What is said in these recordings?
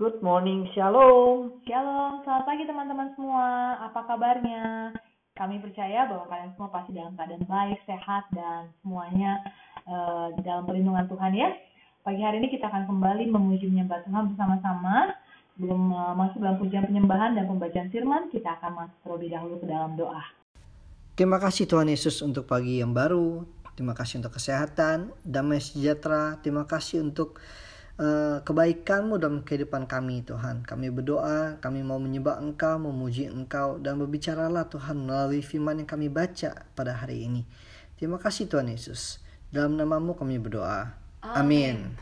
Good morning, Shalom. Shalom, selamat pagi teman-teman semua. Apa kabarnya? Kami percaya bahwa kalian semua pasti dalam keadaan baik, sehat, dan semuanya uh, dalam perlindungan Tuhan ya. Pagi hari ini kita akan kembali memuji menyembah Tuhan bersama-sama. Sebelum uh, masuk dalam pujian penyembahan dan pembacaan firman, kita akan masuk terlebih dahulu ke dalam doa. Terima kasih Tuhan Yesus untuk pagi yang baru. Terima kasih untuk kesehatan, damai sejahtera. Terima kasih untuk uh, kebaikanmu dalam kehidupan kami Tuhan. Kami berdoa, kami mau menyembah Engkau, memuji Engkau, dan berbicaralah Tuhan melalui firman yang kami baca pada hari ini. Terima kasih Tuhan Yesus. Dalam namamu kami berdoa. Amin.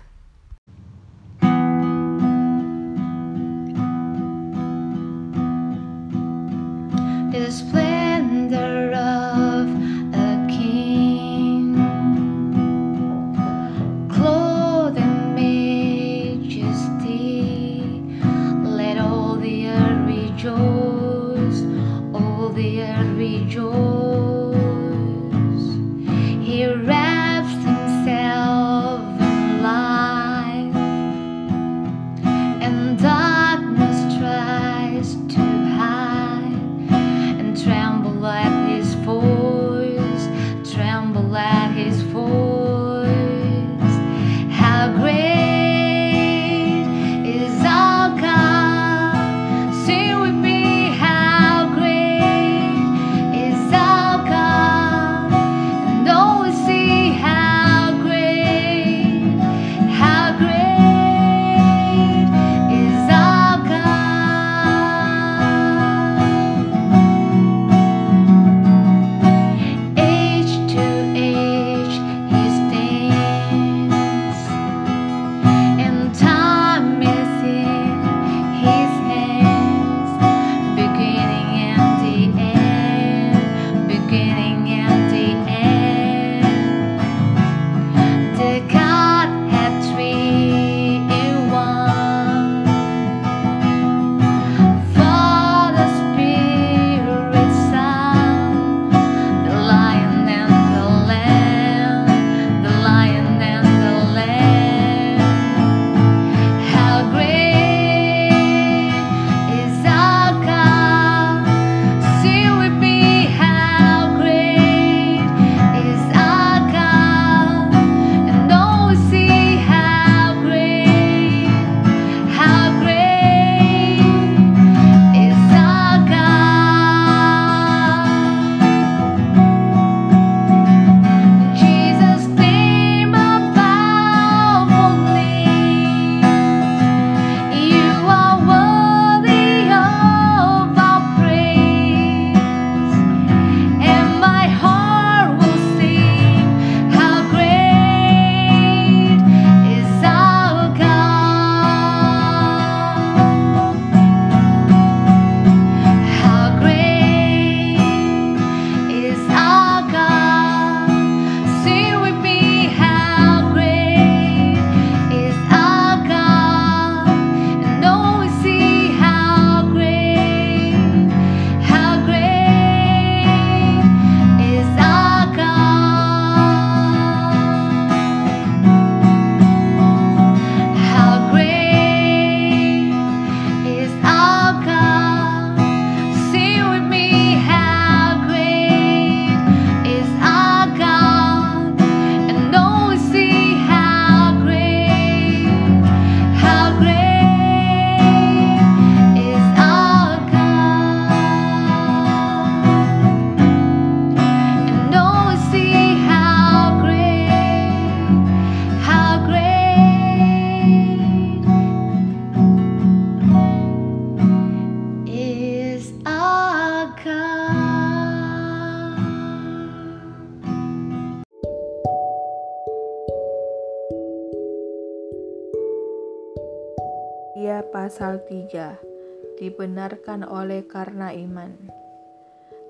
Pasal 3 Dibenarkan oleh karena iman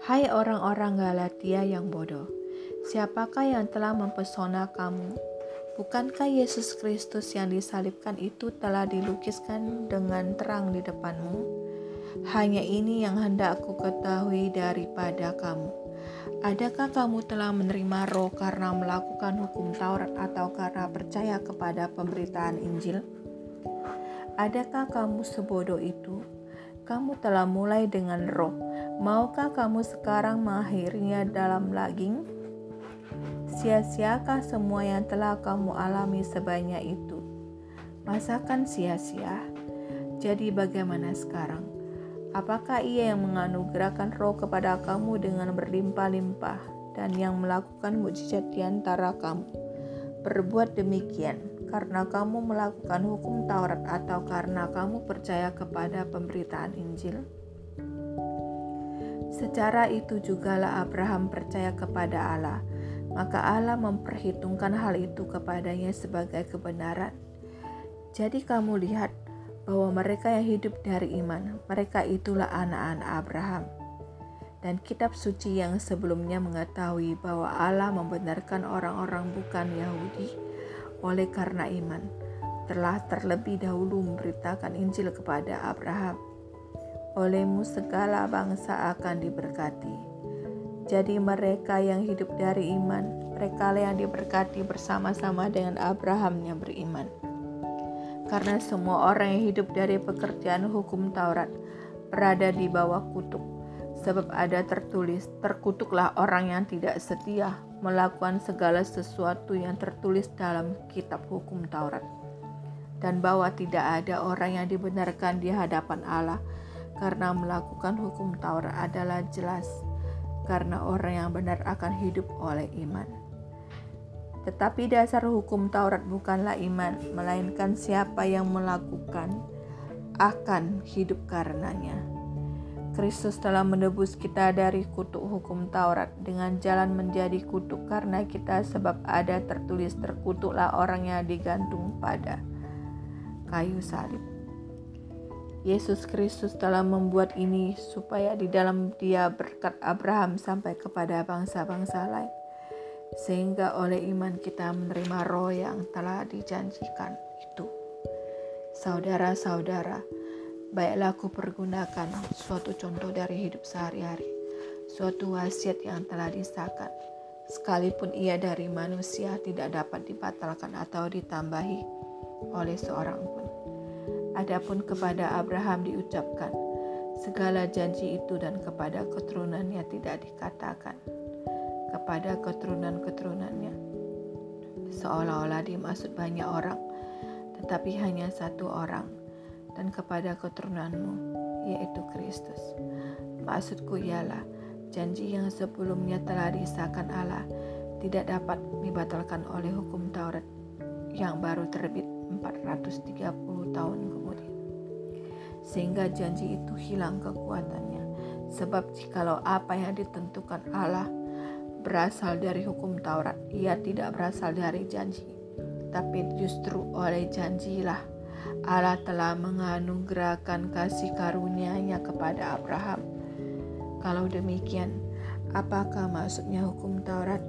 Hai orang-orang Galatia yang bodoh Siapakah yang telah mempesona kamu? Bukankah Yesus Kristus yang disalibkan itu telah dilukiskan dengan terang di depanmu? Hanya ini yang hendak aku ketahui daripada kamu. Adakah kamu telah menerima roh karena melakukan hukum Taurat atau karena percaya kepada pemberitaan Injil? Adakah kamu sebodoh itu? Kamu telah mulai dengan roh. Maukah kamu sekarang mengakhirinya dalam laging? Sia-siakah semua yang telah kamu alami sebanyak itu? Masakan sia-sia? Jadi bagaimana sekarang? Apakah ia yang menganugerahkan roh kepada kamu dengan berlimpah-limpah dan yang melakukan mujizat di antara kamu? Berbuat demikian karena kamu melakukan hukum Taurat atau karena kamu percaya kepada pemberitaan Injil? Secara itu jugalah Abraham percaya kepada Allah, maka Allah memperhitungkan hal itu kepadanya sebagai kebenaran. Jadi kamu lihat bahwa mereka yang hidup dari iman, mereka itulah anak-anak Abraham. Dan kitab suci yang sebelumnya mengetahui bahwa Allah membenarkan orang-orang bukan Yahudi oleh karena iman, telah terlebih dahulu memberitakan Injil kepada Abraham. Olehmu segala bangsa akan diberkati. Jadi mereka yang hidup dari iman, mereka yang diberkati bersama-sama dengan Abraham yang beriman. Karena semua orang yang hidup dari pekerjaan hukum Taurat berada di bawah kutuk. Sebab ada tertulis, terkutuklah orang yang tidak setia melakukan segala sesuatu yang tertulis dalam kitab hukum Taurat. Dan bahwa tidak ada orang yang dibenarkan di hadapan Allah karena melakukan hukum Taurat adalah jelas karena orang yang benar akan hidup oleh iman. Tetapi dasar hukum Taurat bukanlah iman, melainkan siapa yang melakukan akan hidup karenanya. Kristus telah menebus kita dari kutuk hukum Taurat dengan jalan menjadi kutuk karena kita sebab ada tertulis terkutuklah orang yang digantung pada kayu salib. Yesus Kristus telah membuat ini supaya di dalam dia berkat Abraham sampai kepada bangsa-bangsa lain sehingga oleh iman kita menerima roh yang telah dijanjikan itu. Saudara-saudara, baiklah aku pergunakan suatu contoh dari hidup sehari-hari, suatu wasiat yang telah disahkan, sekalipun ia dari manusia tidak dapat dibatalkan atau ditambahi oleh seorang pun. Adapun kepada Abraham diucapkan, segala janji itu dan kepada keturunannya tidak dikatakan kepada keturunan-keturunannya. Seolah-olah dimaksud banyak orang, tetapi hanya satu orang, dan kepada keturunanmu, yaitu Kristus. Maksudku ialah, janji yang sebelumnya telah disahkan Allah tidak dapat dibatalkan oleh hukum Taurat yang baru terbit 430 tahun kemudian. Sehingga janji itu hilang kekuatannya. Sebab jikalau apa yang ditentukan Allah berasal dari hukum Taurat, ia tidak berasal dari janji. Tapi justru oleh janjilah Allah telah menganugerahkan kasih karunia-Nya kepada Abraham. Kalau demikian, apakah maksudnya hukum Taurat?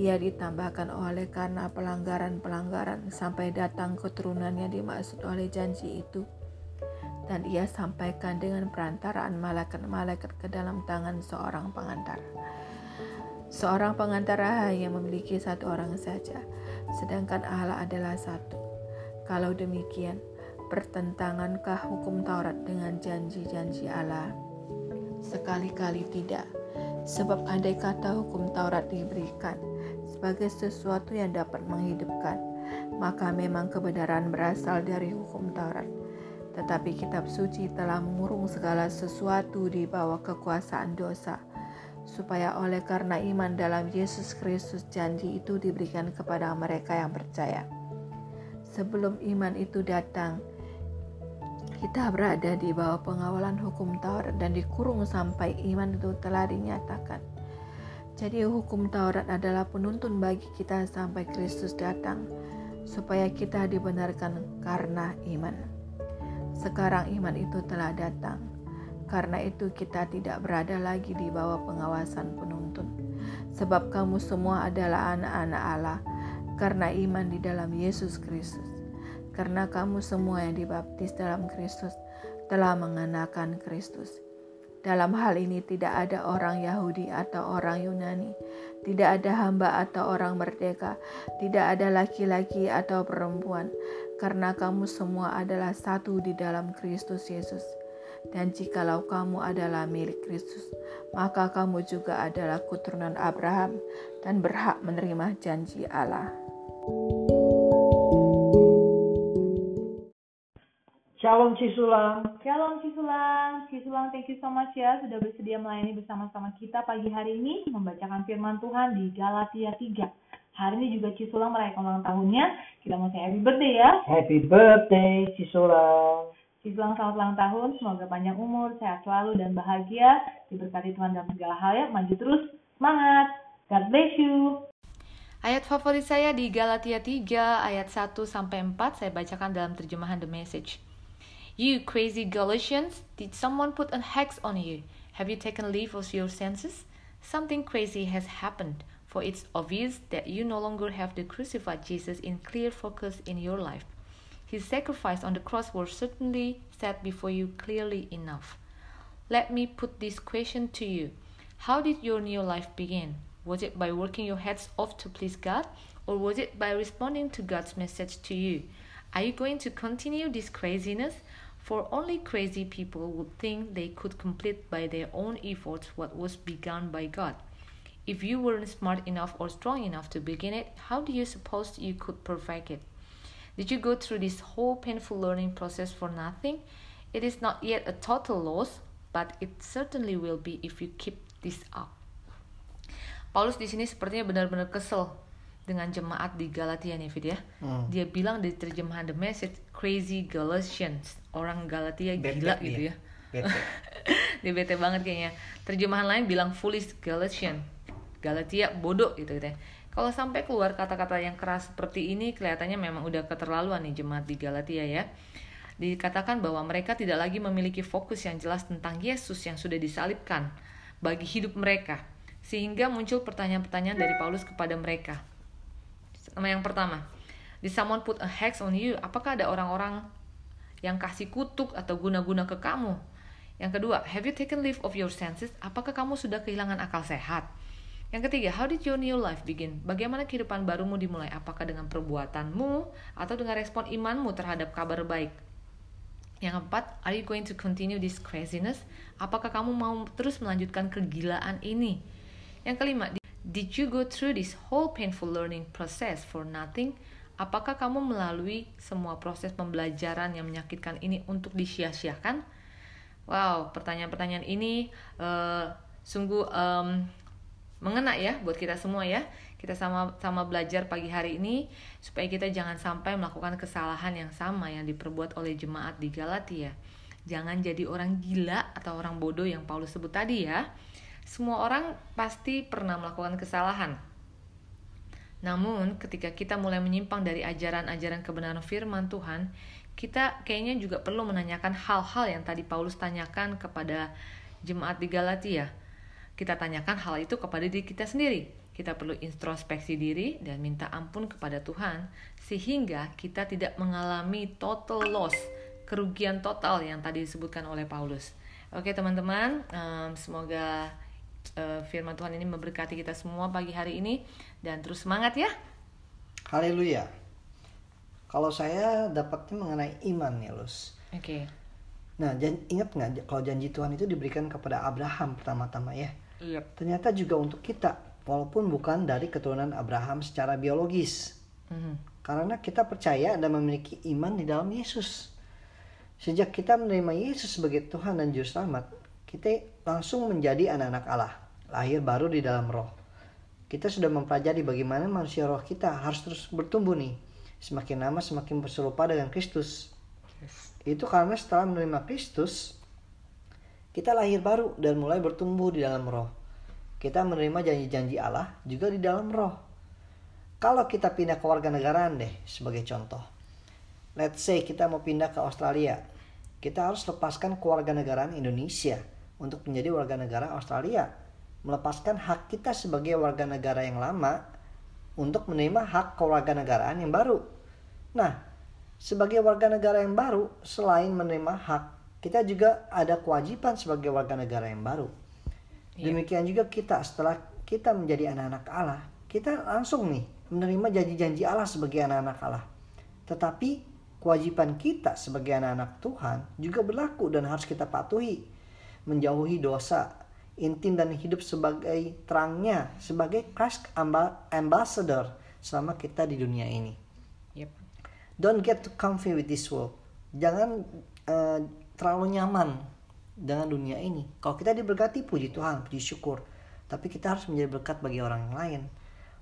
Ia ditambahkan oleh karena pelanggaran-pelanggaran sampai datang keturunannya dimaksud oleh janji itu. Dan ia sampaikan dengan perantaraan malaikat-malaikat ke dalam tangan seorang pengantar. Seorang pengantara hanya memiliki satu orang saja, sedangkan Allah adalah satu. Kalau demikian, pertentangankah hukum Taurat dengan janji-janji Allah? Sekali-kali tidak, sebab andai kata hukum Taurat diberikan sebagai sesuatu yang dapat menghidupkan, maka memang kebenaran berasal dari hukum Taurat. Tetapi kitab suci telah mengurung segala sesuatu di bawah kekuasaan dosa supaya oleh karena iman dalam Yesus Kristus janji itu diberikan kepada mereka yang percaya. Sebelum iman itu datang, kita berada di bawah pengawalan hukum Taurat dan dikurung sampai iman itu telah dinyatakan. Jadi hukum Taurat adalah penuntun bagi kita sampai Kristus datang, supaya kita dibenarkan karena iman. Sekarang iman itu telah datang, karena itu kita tidak berada lagi di bawah pengawasan penuntun. Sebab kamu semua adalah anak-anak Allah karena iman di dalam Yesus Kristus. Karena kamu semua yang dibaptis dalam Kristus telah mengenakan Kristus. Dalam hal ini tidak ada orang Yahudi atau orang Yunani, tidak ada hamba atau orang merdeka, tidak ada laki-laki atau perempuan, karena kamu semua adalah satu di dalam Kristus Yesus. Dan jikalau kamu adalah milik Kristus, maka kamu juga adalah keturunan Abraham dan berhak menerima janji Allah. Shalom Cisulang. Shalom Cisulang. Cisulang thank you so much ya sudah bersedia melayani bersama-sama kita pagi hari ini membacakan firman Tuhan di Galatia 3. Hari ini juga Cisulang merayakan ulang tahunnya. Kita mau say happy birthday ya. Happy birthday Cisulang. Cisulang selamat ulang tahun. Semoga panjang umur, sehat selalu, dan bahagia. Diberkati Tuhan dalam segala hal ya. Maju terus. Semangat. God bless you. Ayat favorit saya di Galatia 3 ayat 1 sampai 4 saya bacakan dalam terjemahan The Message. You crazy Galatians, did someone put a hex on you? Have you taken leave of your senses? Something crazy has happened, for it's obvious that you no longer have the crucified Jesus in clear focus in your life. His sacrifice on the cross was certainly set before you clearly enough. Let me put this question to you. How did your new life begin? Was it by working your heads off to please God? Or was it by responding to God's message to you? Are you going to continue this craziness? For only crazy people would think they could complete by their own efforts what was begun by God. If you weren't smart enough or strong enough to begin it, how do you suppose you could perfect it? Did you go through this whole painful learning process for nothing? It is not yet a total loss, but it certainly will be if you keep this up. Paulus di sini sepertinya benar-benar kesel dengan jemaat di Galatia nih Fit ya. Hmm. Dia bilang di terjemahan The Message crazy Galatians, orang Galatia Bete gila dia. gitu ya. Bete. dia bete banget kayaknya. Terjemahan lain bilang foolish Galatian. Galatia bodoh gitu gitu ya. Kalau sampai keluar kata-kata yang keras seperti ini kelihatannya memang udah keterlaluan nih jemaat di Galatia ya. Dikatakan bahwa mereka tidak lagi memiliki fokus yang jelas tentang Yesus yang sudah disalibkan bagi hidup mereka. Sehingga muncul pertanyaan-pertanyaan dari Paulus kepada mereka. Yang pertama, did someone put a hex on you? Apakah ada orang-orang yang kasih kutuk atau guna-guna ke kamu? Yang kedua, have you taken leave of your senses? Apakah kamu sudah kehilangan akal sehat? Yang ketiga, how did your new life begin? Bagaimana kehidupan barumu dimulai? Apakah dengan perbuatanmu atau dengan respon imanmu terhadap kabar baik? Yang keempat, are you going to continue this craziness? Apakah kamu mau terus melanjutkan kegilaan ini? Yang kelima, did you go through this whole painful learning process for nothing? Apakah kamu melalui semua proses pembelajaran yang menyakitkan ini untuk disia-siakan? Wow, pertanyaan-pertanyaan ini uh, sungguh um, mengena ya buat kita semua ya. Kita sama-sama belajar pagi hari ini supaya kita jangan sampai melakukan kesalahan yang sama yang diperbuat oleh jemaat di Galatia. Jangan jadi orang gila atau orang bodoh yang Paulus sebut tadi ya. Semua orang pasti pernah melakukan kesalahan. Namun, ketika kita mulai menyimpang dari ajaran-ajaran kebenaran firman Tuhan, kita kayaknya juga perlu menanyakan hal-hal yang tadi Paulus tanyakan kepada jemaat di Galatia. Kita tanyakan hal itu kepada diri kita sendiri. Kita perlu introspeksi diri dan minta ampun kepada Tuhan, sehingga kita tidak mengalami total loss, kerugian total yang tadi disebutkan oleh Paulus. Oke, teman-teman, semoga uh, firman Tuhan ini memberkati kita semua pagi hari ini dan terus semangat ya. Haleluya. Kalau saya dapatnya mengenai iman ya, Lus. Oke. Nah, jan- ingat nggak kalau janji Tuhan itu diberikan kepada Abraham pertama-tama ya? Iya. Ternyata juga untuk kita, walaupun bukan dari keturunan Abraham secara biologis. Mhm. Karena kita percaya dan memiliki iman di dalam Yesus. Sejak kita menerima Yesus sebagai Tuhan dan Juru Selamat, kita langsung menjadi anak-anak Allah, lahir baru di dalam roh. Kita sudah mempelajari bagaimana manusia roh kita harus terus bertumbuh nih. Semakin lama semakin berserupa dengan Kristus. Itu karena setelah menerima Kristus, kita lahir baru dan mulai bertumbuh di dalam roh. Kita menerima janji-janji Allah juga di dalam roh. Kalau kita pindah ke warga negaraan deh sebagai contoh. Let's say kita mau pindah ke Australia. Kita harus lepaskan kewarganegaraan Indonesia untuk menjadi warga negara Australia. Melepaskan hak kita sebagai warga negara yang lama untuk menerima hak kewarganegaraan yang baru. Nah, sebagai warga negara yang baru, selain menerima hak, kita juga ada kewajiban sebagai warga negara yang baru. Demikian juga kita setelah kita menjadi anak-anak Allah, kita langsung nih menerima janji-janji Allah sebagai anak-anak Allah. Tetapi kewajiban kita sebagai anak-anak Tuhan juga berlaku dan harus kita patuhi. Menjauhi dosa, intim dan hidup sebagai terangnya, sebagai Christ amba- ambassador selama kita di dunia ini. Yep. Don't get too comfy with this world. Jangan eh, terlalu nyaman dengan dunia ini. Kalau kita diberkati, puji Tuhan, puji syukur. Tapi kita harus menjadi berkat bagi orang lain.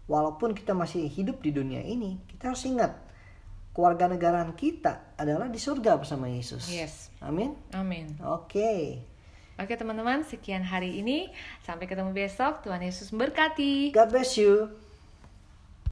Walaupun kita masih hidup di dunia ini, kita harus ingat keluarga negaraan kita adalah di surga bersama Yesus. Yes. Amin. Amin. Oke. Oke teman-teman, sekian hari ini. Sampai ketemu besok. Tuhan Yesus memberkati. God bless you.